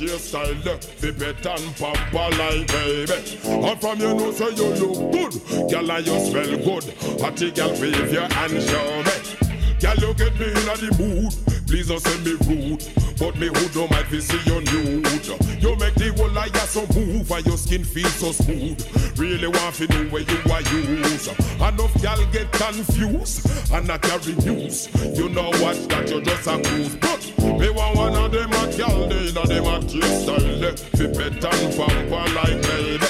Your style, fi pet and pamper like baby. And from you know say you look good, girl and you smell good. Hotty girl wave your hand show me. Girl you get me in the mood, please don't send me rude. But me who don't mind fi see you nude. You make the whole liar so move and your skin feel so smooth. Really want to know where you are use. Enough gal get confused and not carry news. You know what? That you just a cruise. But me want one of them a gal, they know them a kiss style. Fi pet and pamper like baby.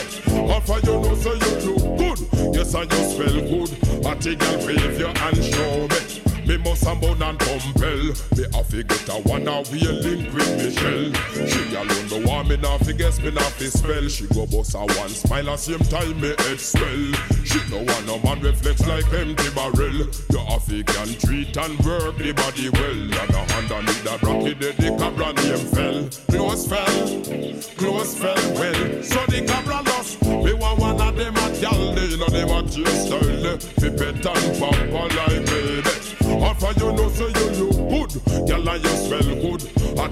Offer you know so you look good. Yes, and you smell good. A gal wave your hand show me. Me must and bone and compel. Me have to get a one a real link with Michelle. She alone the one me not fi guess me not fi spell. She go bust a one smile at same time me head swell. She no want no man reflex like empty barrel. You have to can treat and work the body well. And a hand underneath that rocky the the cabra name fell. Close fell, close fell well. So the cabra lost. Me want one of them a gal, they know them a chase style. Fi pet and pamper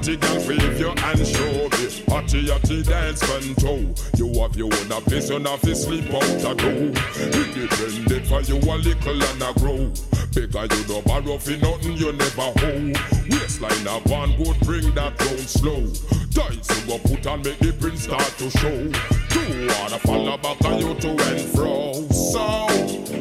Hattie girl wave your hand show me. Hattie hattie dance control. You have your own place, you have to sleep out a door. Independent for you a little and a grow. Bigger you no borrow for nothing you never hold. Waistline a one good bring that round slow. Tights you go put and make the print start to show. Two wanna follow back on you to and fro. So,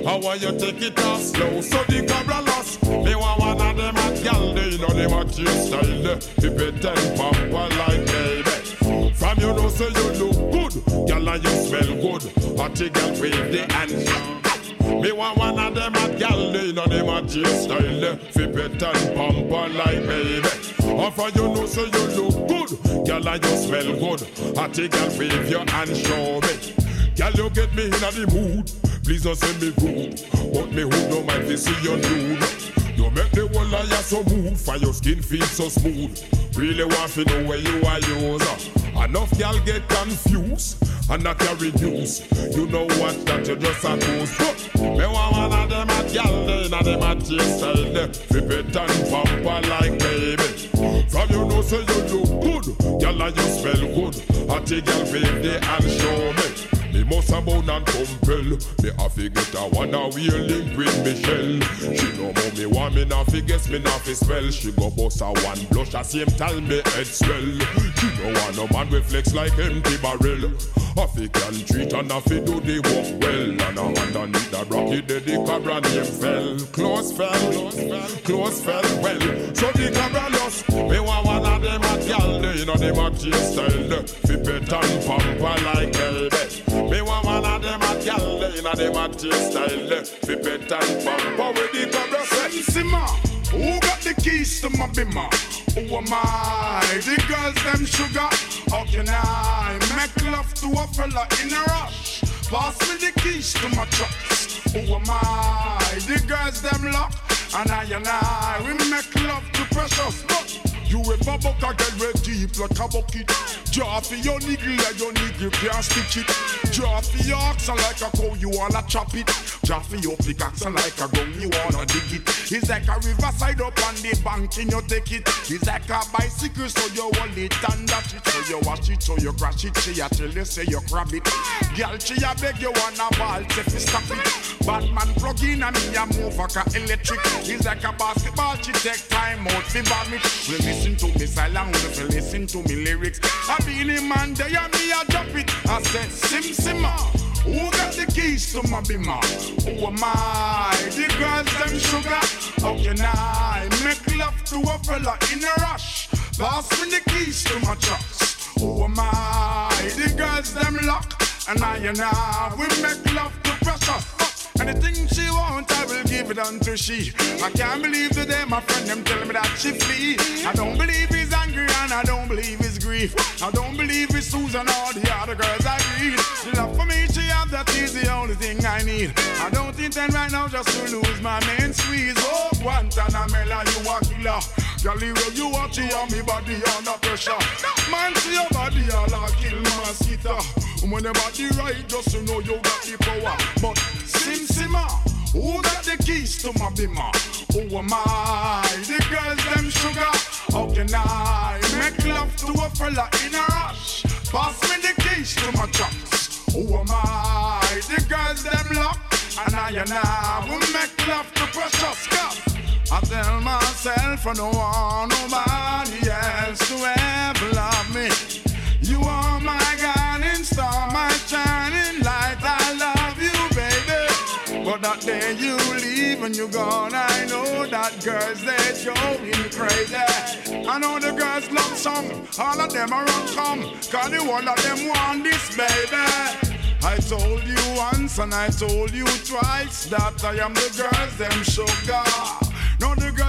how want you take it off slow? So the cabra lost. Me want one of them a gal, they know them a cute style. It ten pamper like baby. From you know say you look good, gal you smell good. Hotty gal wave the hand. Me want one of them a gal, they know them a cute style. Fi pet and pamper like baby. Or for you know say you look good, gal I you smell good. Hottie girl, wave your hand, show me. Girl, you get me in the mood. Please don't send me rude. But me who don't mind to see you nude. You make the whole of you so move, for your skin feels so smooth. Really want to know where you are user. Enough y'all get confused and not carry news. You know what? That you just a goose. Me want one of them a gal, in a them a taste style. Flip it and pamper like baby. From you know say you look good, gal you smell good. I take gal baby and show me. Me must have bound and compel. Me have to get a one a weird link with Michelle. She know how me want me now fi guess me now fi spell. She go bust a one blush a same time me head swell. She know want no man with flex like empty barrel. He can treat and if he do the work well. And I underneath the rocky the, the cabra name fell. Close fell, close fell well. So the cabra lost. Me want one of them a gal You know them a chase style Fi pet and pamper like baby Me want one of them a gal You know them a chase style Fi pet and pamper with the cabra. Simmer who got the keys to my bimmer? Who am I? The girls them sugar. How can I make love to a fella in a rush? Pass me the keys to my trucks. Who am I? The girls them lock. And I and I, we make love to precious. But you ever buck a girl with deep like a bucket? Draw for your niggle like your niggle can't stitch it. Draw for your oxen like a cow, you wanna chop it. Draw for your pickaxe like a gun, you wanna dig it. It's like a riverside up on the bank and you take it. It's like a bicycle, so you hold it and dash it. So you wash it, so you crash it. She a tell you say you grab it. Girl, she a beg you wanna ball, say fi stop it. Batman plug in and me a move like a electric. It's like a basketball, she take time out fi vomit. Well, listen to me silent, if you listen to me lyrics. I the man there and me a drop it. I said sim simmer. Ah, who got the keys to my bimmer? Who am I? The girls them sugar. How can I make love to a fella in a rush? Pass me the keys to my trucks. Who am I? The girls them lock. And I and I, we make love to precious. Anything she want, I will give it unto she. I can't believe today my friend them tell me that she flee. I don't believe he's angry and I don't believe his grief. I don't believe it's Susan or the other girls I read. The love for me she have that is the only thing I need. I don't intend right now just to lose my main squeeze. Oh, Guantanamela, you a killer. Galileo, you watch she on me body under pressure. Man, see your body all a kill mosquito. When the body right, just to know you got the power. But Sim Simmer, who got the keys to my bimmer? Who am I? The girls them sugar. How can I make love to a fella in a rush? Pass me the keys to my trucks. Who am I? The girls them lock. And I and I will make love to precious stuff. I tell myself I don't want nobody else to ever Day you leave and you're gone, I know that girls they going crazy. I know the girls love some, all of them are on come. Cause the one of them want this, baby. I told you once and I told you twice that I am the girls, them sugar.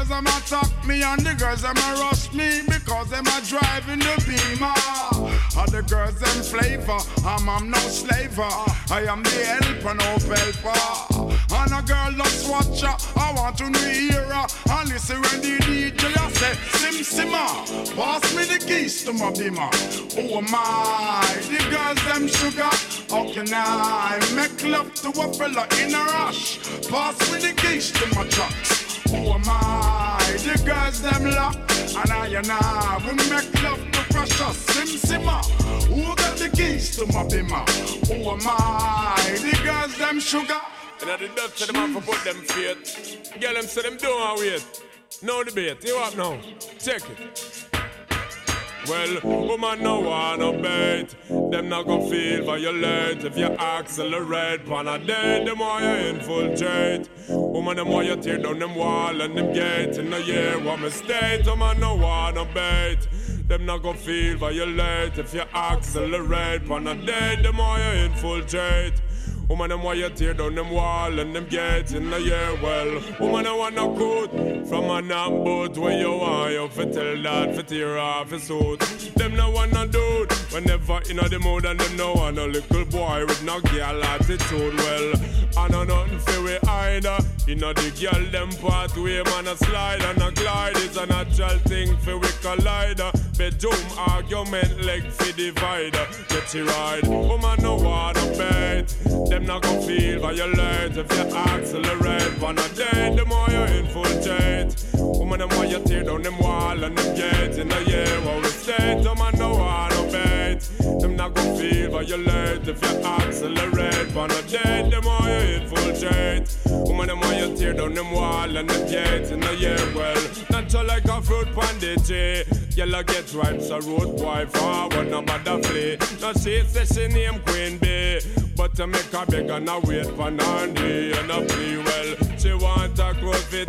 Girls them attack me and the girls them a rush me because them a driving the beamer. And the girls them flavor, I'm, I'm no slaver. I am the helper, no helper. And a girl loves watcher, I want to hear her. And listen when the DJ I say, Sim Simmer, pass me the keys to my beamer. Oh my, the girls them sugar. How can I make love to a fella in a rush? Pass me the keys to my trucks. Who oh am I? The girls them lock, and I and I we make love to precious Sim Simmer. Who got the keys to my bimmer? Who am I? The girls them sugar. And I did that to them to put them faith. Girl them say them don't wait. No debate. You up now? Check it. Well, woman no wanna bait. Them not gonna feel violate if you accelerate. Pan a day, the more you infiltrate. Woman, the more you tear down them wall and them gate. In a year, what mistake? Woman no wanna bait. Them not gonna feel violate if you accelerate. Pan day, the more you infiltrate. Woman, them why you tear down them wall and them gates in the year. Well, woman, I want no coat from a knob boat where you want you fi tell that fi tear off his suit. Them no want no dude whenever in the mood and them no want a little boy with no girl attitude. Well, I know nothing fi we either. In the girl them pathway, man a slide and a glide is a natural thing fi we collide. Bedroom argument leg fi divider. Get you ride, woman no wanna bet. Them not gon' feel violate if you accelerate. On a day, the more you infiltrate. Woman, them why you tear down them wall and them gates in the year where we stay. Them man no wanna bait. Them not gon' feel violate if you accelerate. On a day, the more you infiltrate. Woman, them why you tear down them wall and them gates in the year well. Natural like a fruit pandit. Yellow get right, so road boy forward, no matter flee. Now she says she name Queen Bee. But to make a beg and a wait for Nandi and a plea well. She want a close fit.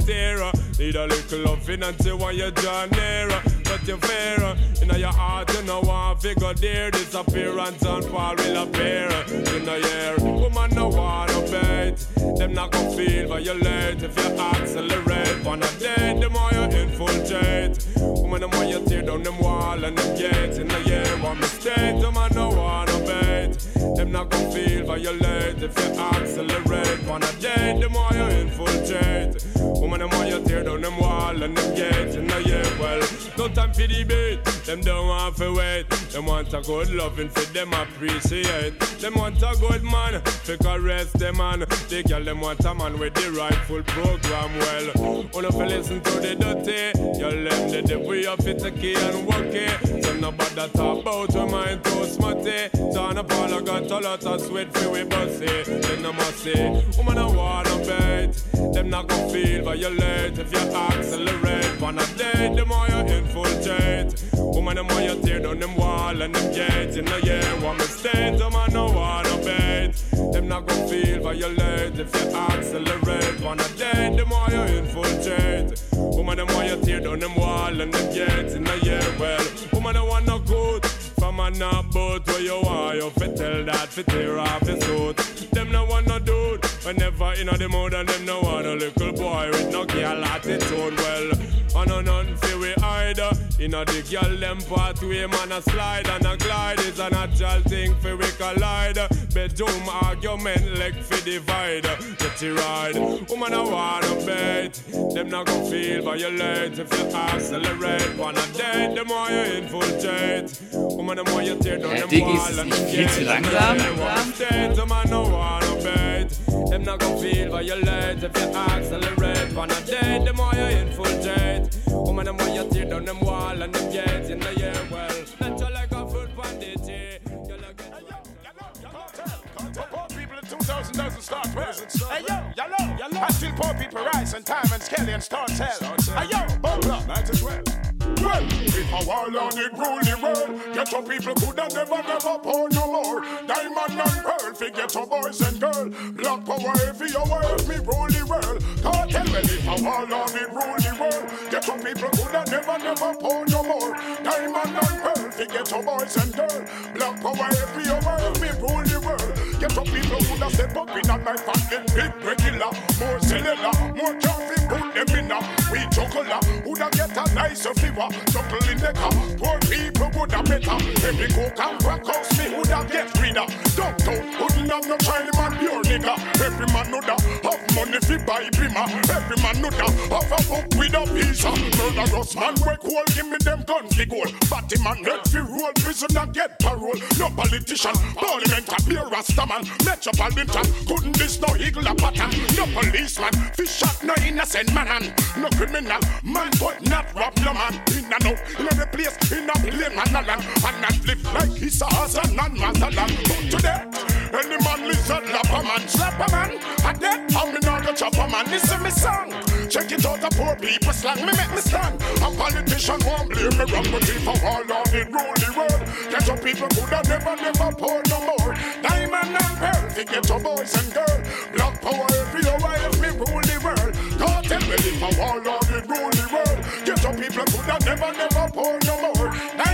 Need a little loving and she want you draw nearer. But you fair in your heart, you know want figure there. Disappearance and fall will appear in the year. Woman, no to bait. Them not gonna feel violate if you accelerate. On a day, the more you infiltrate. Woman, the more you tear down them wall and them gates in the year. One mistake, the man no to bait. Them not gonna feel violate if you accelerate. On a date, the more you infiltrate. Woman, the more you tear down them wall and them gates in the year. Well, no time for debate. Them don't want to wait. Them want a good loving for them appreciate. Them want a good man to caress them man. They girl them want a man with the rightful program. Well, wanna listen to the dirty. You them the devil you fit the key and work it. So nobody talk about your mind too smutty. Turn up all I got a lot of sweat for we bossy. Then I must say, woman I wanna bait. Them not gonna feel violate if you accelerate. On a day, the more you infiltrate. Woman, the more you tear down them wall and them gates in the year. One mistake, the man no wanna bait. Them not gonna feel violate if you accelerate. On a day, the more you infiltrate. Woman, the more you tear down them wall and them gates in the year. Well, woman, I want no good. From a knob boat where you are, you fit tell that fit tear off his suit. Them no want no dude, whenever in the mood and them no want a little boy with no girl attitude. Well, I know nothing fi we either. Uh. In a the girl them pathway, man a slide and a glide is a natural thing fi we collide. Bedroom argument leg fi divide. Get you ride, woman a wanna bait. Them not gonna feel violate if you accelerate. Wanna date, the more you infiltrate. Woman the more you tear down them Diggi, wall ist and nicht them viel zu State, the man wanna bait. Them not gonna feel violate if you accelerate. Wanna date, the more you infiltrate. Woman the more you tear down them wall and them gates in the year. Well, natural like a fruit bandit. Poor people in 2000 doesn't start well. Hey yo, yellow, yellow. Until poor people rise and time and Skelly and start hell. Hey yo, bubble up. Might as well. Well, if a wall on it rule the world, get your people could have never, never pour no more. Diamond pearl, forget your boys and girls. Black power, if your world, me rule the world. Cartel, well, if a wall on it rule the world, get your people could have never, never pour no more. Diamond and pearl, forget your boys and girls. Black power, if your world, me rule the world. Get your people could have step up in a life and get big regular. More cellular, more coffee, put them in a. We chocolate, would have get a nicer fever. Chuckle in the car, poor people would have better. Every coke and crack house, get rid of. Downtown, wouldn't have no man, pure nigga. Every man would have have money fi buy bima. Every man would have have a book with a visa. Murderous man, work hole, give me them fi goal. Batty man, head fi roll, prisoner get parole. No politician, parliament a beer rasta man. Metropolitan, couldn't this no eagle a pattern. No policeman, fish shot no innocent man. and No criminal, man but not rob no man. In and out, in the place, in a plane man a land. And not live like he's a Hassan and Mazalan. But today, any man lizard lap a man, slap a man. And then, I'm in order chop a man. Listen me song. Check it out, the poor people slang. Me make me stand. A politician won't blame me wrong, but if I all on it rule the world, get your people could have never, never pour no more. Diamond and pearl, they get your boys and girls. Black power every hour if me rule the world. God tell me if I all on it rule the world, get your people could have never, never pour no more.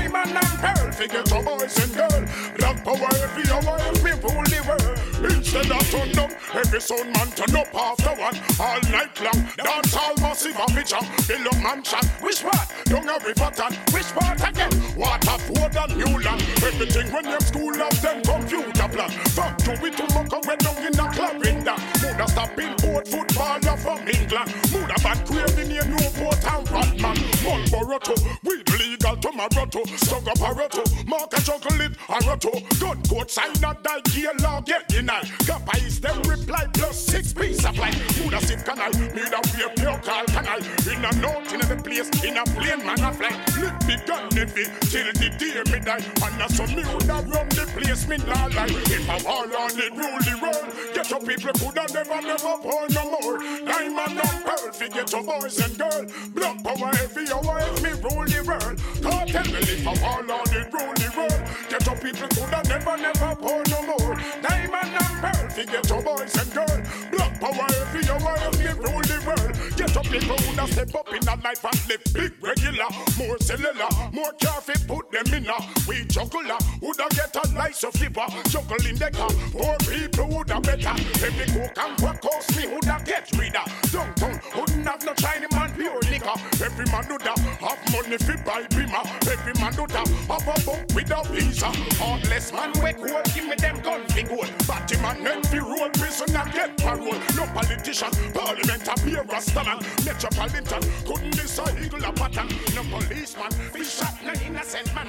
Diamond and pearl, figure to boys and girls. Black power every hour, every rule the world. Instead of turn up, every sound man turn up after one. All night long, dance all massive a picture. Build up mansion, which part? Young a river which part again? Waterford and Newland. Everything when them school of them computer plan. Fuck to it to muck when down in a Clarendon. Mood stop in boat footballer from England. Mood a bad craving in Newport and Batman. Marlboro to weed legal tomorrow to. Stug up a roto, mark a it a roto. Gun coat sign a die gear law get denied. Kappa is them reply plus six piece of life. Mood a sip can I? Need a wear pure call can I? In a note in the place, in a plane man a fly. Live big gun navy till the day me die. And a some me woulda run the place me nah lie. If I war on it rule the world, get your people coulda never never pour no more. Diamond and pearl, forget your boys and girls. Blood power every hour, if me rule the world. Can't tell me if I war on it rule the world. Get your people coulda never never pour no more. Diamond and pearl, forget your boys and girls. Blood power every hour, if me rule the world. Get your people coulda step up in a life and live big regular. More cellular, more careful, put them in a. We juggler, woulda get a nice of flipper. Juggling the car, poor people woulda better. Every coke and what cost me woulda get rid of. Downtown, wouldn't have no Chinese man pure liquor. Every man woulda have money fi buy bima. Every man woulda have a book with a visa. Heartless man we cool, give me them gun fi gold. Batty man men roll, prisoner get parole. No politician, parliament a be a rastaman. Metropolitan couldn't decide eagle a pattern. No policeman, fi shot no innocent man.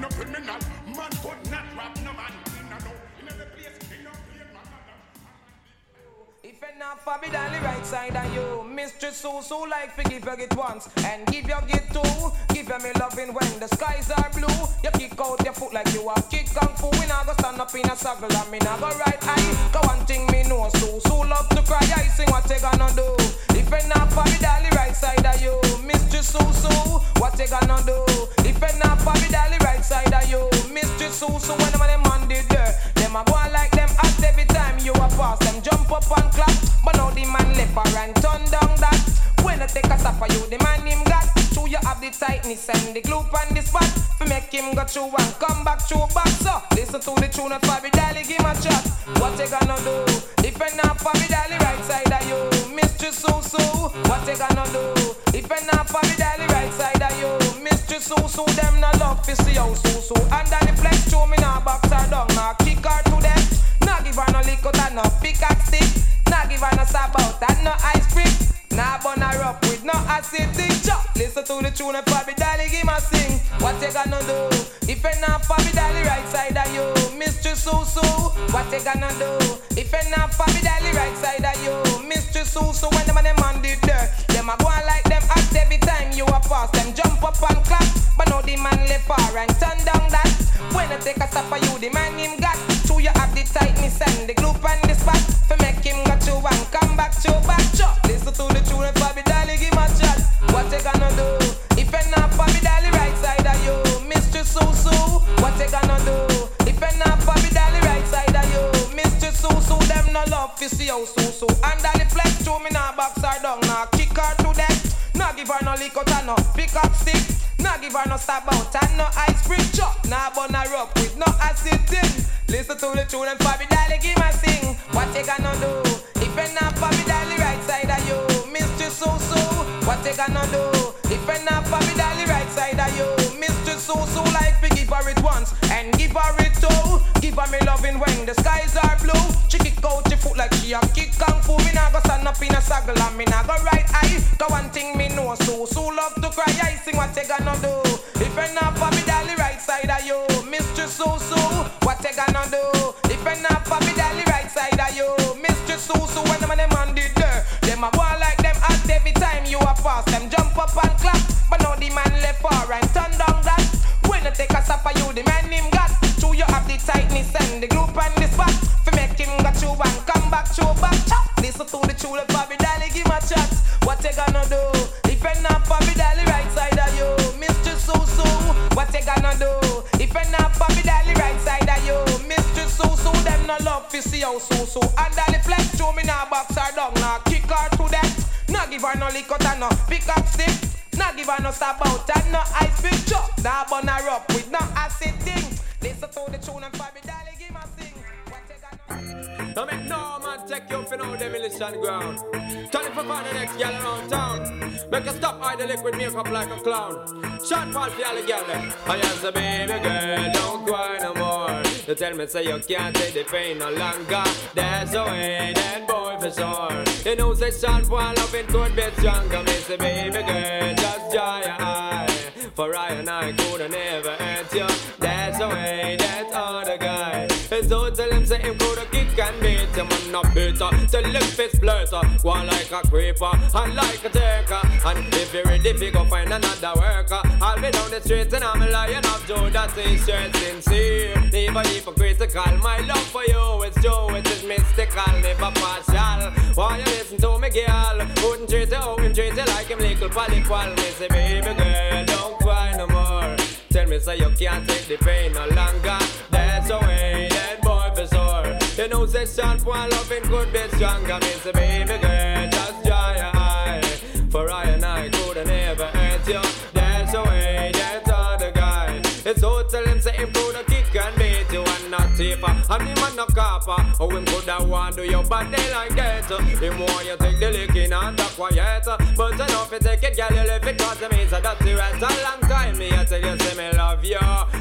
No criminal, man could not rob no man. Not for me, down the right side of you, Mistress Sue, so like forgive you get once and give you get two. Give you me loving when the skies are blue. You kick out your foot like you are kick kung fu. We not go stand up in a circle and me not go right eye. Go one thing me know, so so love to cry. I sing what you gonna do. If it not for me, down the right side of you, Mistress Sue, so what you gonna do? If it not for me, down the right side of you, Mistress Sue, so when them on them man did there, them a go like them act every time you a pass them jump up and clap. But now the man left her and turn down that. When I take a stop for you, the man him got. True, you have the tightness and the glue on the spot. For make him go through and come back through back. So listen to the tune of Fabi Dally, give him a chat. What you gonna do? If you not Fabi Dally, right side of you, Mistress Susu. What you gonna do? Not Fabi Dally, right side of you, Mistress Susu. Them not love to see how Susu. Under the flex, show me now box her down, now kick her to death. Nah give her no lick out no pickaxe stick. Nah give her no sabout and no ice cream. Nah bun her up with no acid Chop. Listen to the tune of Fabi Dally, give my sing. What you gonna do? If you not Fabi Dally, right side of you, Mistress Susu. What you gonna do? If you not Fabi Dally, right side of you, Mistress Susu. When them and them man did there, them a go on like them act every time you a pass. Them jump up and clap, but now the man left far and turn down that. When I take a stop for you, the man him got. True, you have the tightness and the glue on the spot. For make him got to and come back to back. Chop. Listen to the tune of Dally, give Susu. What you gonna do? If you not Bobby Dally, right side of you, Mr. Susu. Them no love to see how Susu. Under the flex, to me now box her down, now kick her to death. Nah give her no lick out and no pick up stick. Nah give her no stab out and no ice cream chop. Nah bun her up with no acid thing. Listen to the tune and Fabi Dally give my sing. What you gonna do? If you not Fabi Dally right side of you, Mr. Susu. What you gonna do? If you not Fabi Dally right side of you, Mr. so Like we give her it once and give her it two. Give her me loving when the skies are blue. She kick out your foot like she a kick kung fu. Me nah go stand up in a saddle and me nah go right eye. Go one thing me know so so love to cry. I sing what you gonna do. If you not Fabi Dally right side of you, Mr. Susu. What you gonna do? If you not Fabi Dally right side of you, Mr. Susu. When them and them man did there, them a go like them act every time you a pass. Them jump up and clap, but now the man left far and turn take a stop for you, the man him got. True, you have the tightness and the glue and the spot. For make him go through and come back through back. Chop. Listen to the of Bobby Dally, give my chat. What you gonna do? If you not Bobby Dally, right side of you, Mr. Susu. What you gonna do? If you not Bobby Dally, right side of you, Mr. Susu. Them no love to see how Susu. Under the flex, show me now box her down, now kick her to death. Nah give her no lick and no pick up stick. Not give her no stop out and no ice be chop. Now burn her up with no acid thing. Listen to the tune and Fabi Dali give her sing. Don't make no man take you for no demolition ground. Trying for the next gal around town. Make a stop hide the liquid makeup like a clown. Sean Paul for all the gal. I ask the baby girl, don't cry no more. You tell me say you can't take the pain no longer. That's the way that boy for sure. You know say Sean Paul loving could be stronger. Me say baby girl, just dry your eye. For I and I could never hurt you. That's the way that other guy. And so tell him say him could and beat him and not beater. Tell him fist splitter. Go like a creeper and like a taker. And if you're ready, if go find another worker, I'll be down the streets and I'm a lion of Judah t-shirt sincere. Never hypocritical. My love for you is true, it is mystical, never partial. Why you listen to me, girl? Wouldn't treat you, wouldn't treat you like him little polyqual. Me say, baby girl, don't cry no more. Tell me say you can't take the pain no longer. That's the way You know, say Sean Paul loving could be stronger. Me say, baby girl, just your eye. For I and I could never hurt you. That's the way that other guy. It's so taper. And him and no copper. Oh, him could have want do your body like that. Him want you take the licking and the quiet. But enough you take it, girl, you left it cause me so that's the rest. A long time me I tell you say me love you.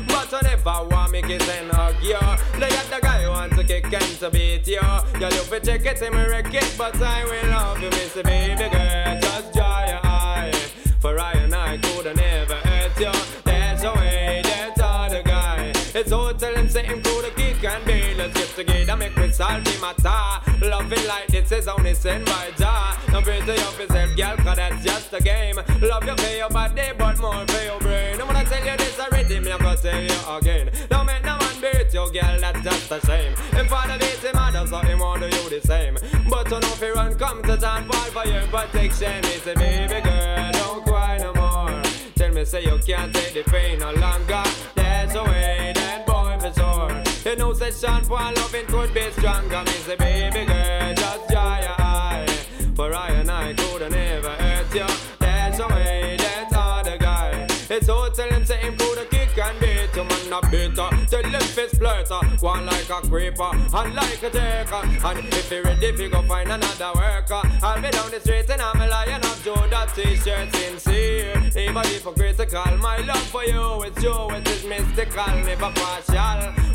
But I never want me kiss and hug you. The other guy want to kick and to beat you. You check it, say me wreck it. But I will love you, say baby girl, just dry your eye. For I and I could have never hurt you. Together, all me matter. Loving like this is only sent by Jah. Don't pretty to yourself, girl, cause that's just a game. Love you for your body, but more for your brain. I'm gonna tell you this already, me I'm gonna tell you again. Don't make no one beat you, girl, that's just a shame. If father beats him, mother, so him want to do the same. But you know if you run, come to town, fall for your protection. He say, baby girl, don't cry no more. Tell me, say you can't take the pain no longer. That's the way You know, say Sean Paul loving could be stronger. Me say, baby girl, just dry your eye. For I and I could never hurt you. That's the way that other guy. It's all tell him, say him could kick and beat you, man, not bitter. Tell him fist splitter, go on like a creeper and like a taker. And if you're ready, you go find another worker, I'll be down the street and I'm a lion of Judah t-shirt sincere. Never hypocritical, my love for you is true, it is mystical, never partial.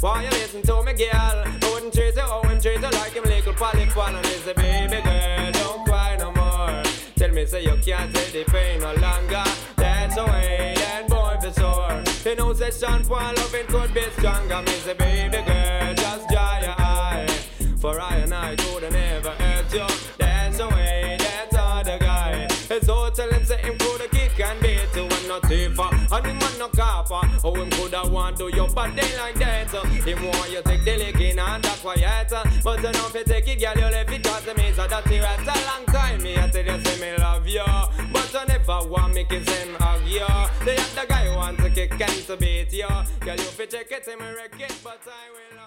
Why you listen to me, girl? I wouldn't treat you, oh, how him treat you like him little polyquan. And he say, baby girl, don't cry no more. Tell me, say you can't take the pain no longer. That's the way that boy for sore. You know, say Sean Paul loving could be stronger. Me say, baby girl, Oh, him coulda want to do your body like that. Him want you take the licking and the quiet. But you know if you take it, girl, you left it cause it means that you at a long time. Me I tell you, say me love you. But you never want me kiss and hug you. The other guy want to kick and to beat you. Girl, you fi check it, me wreck it, but I will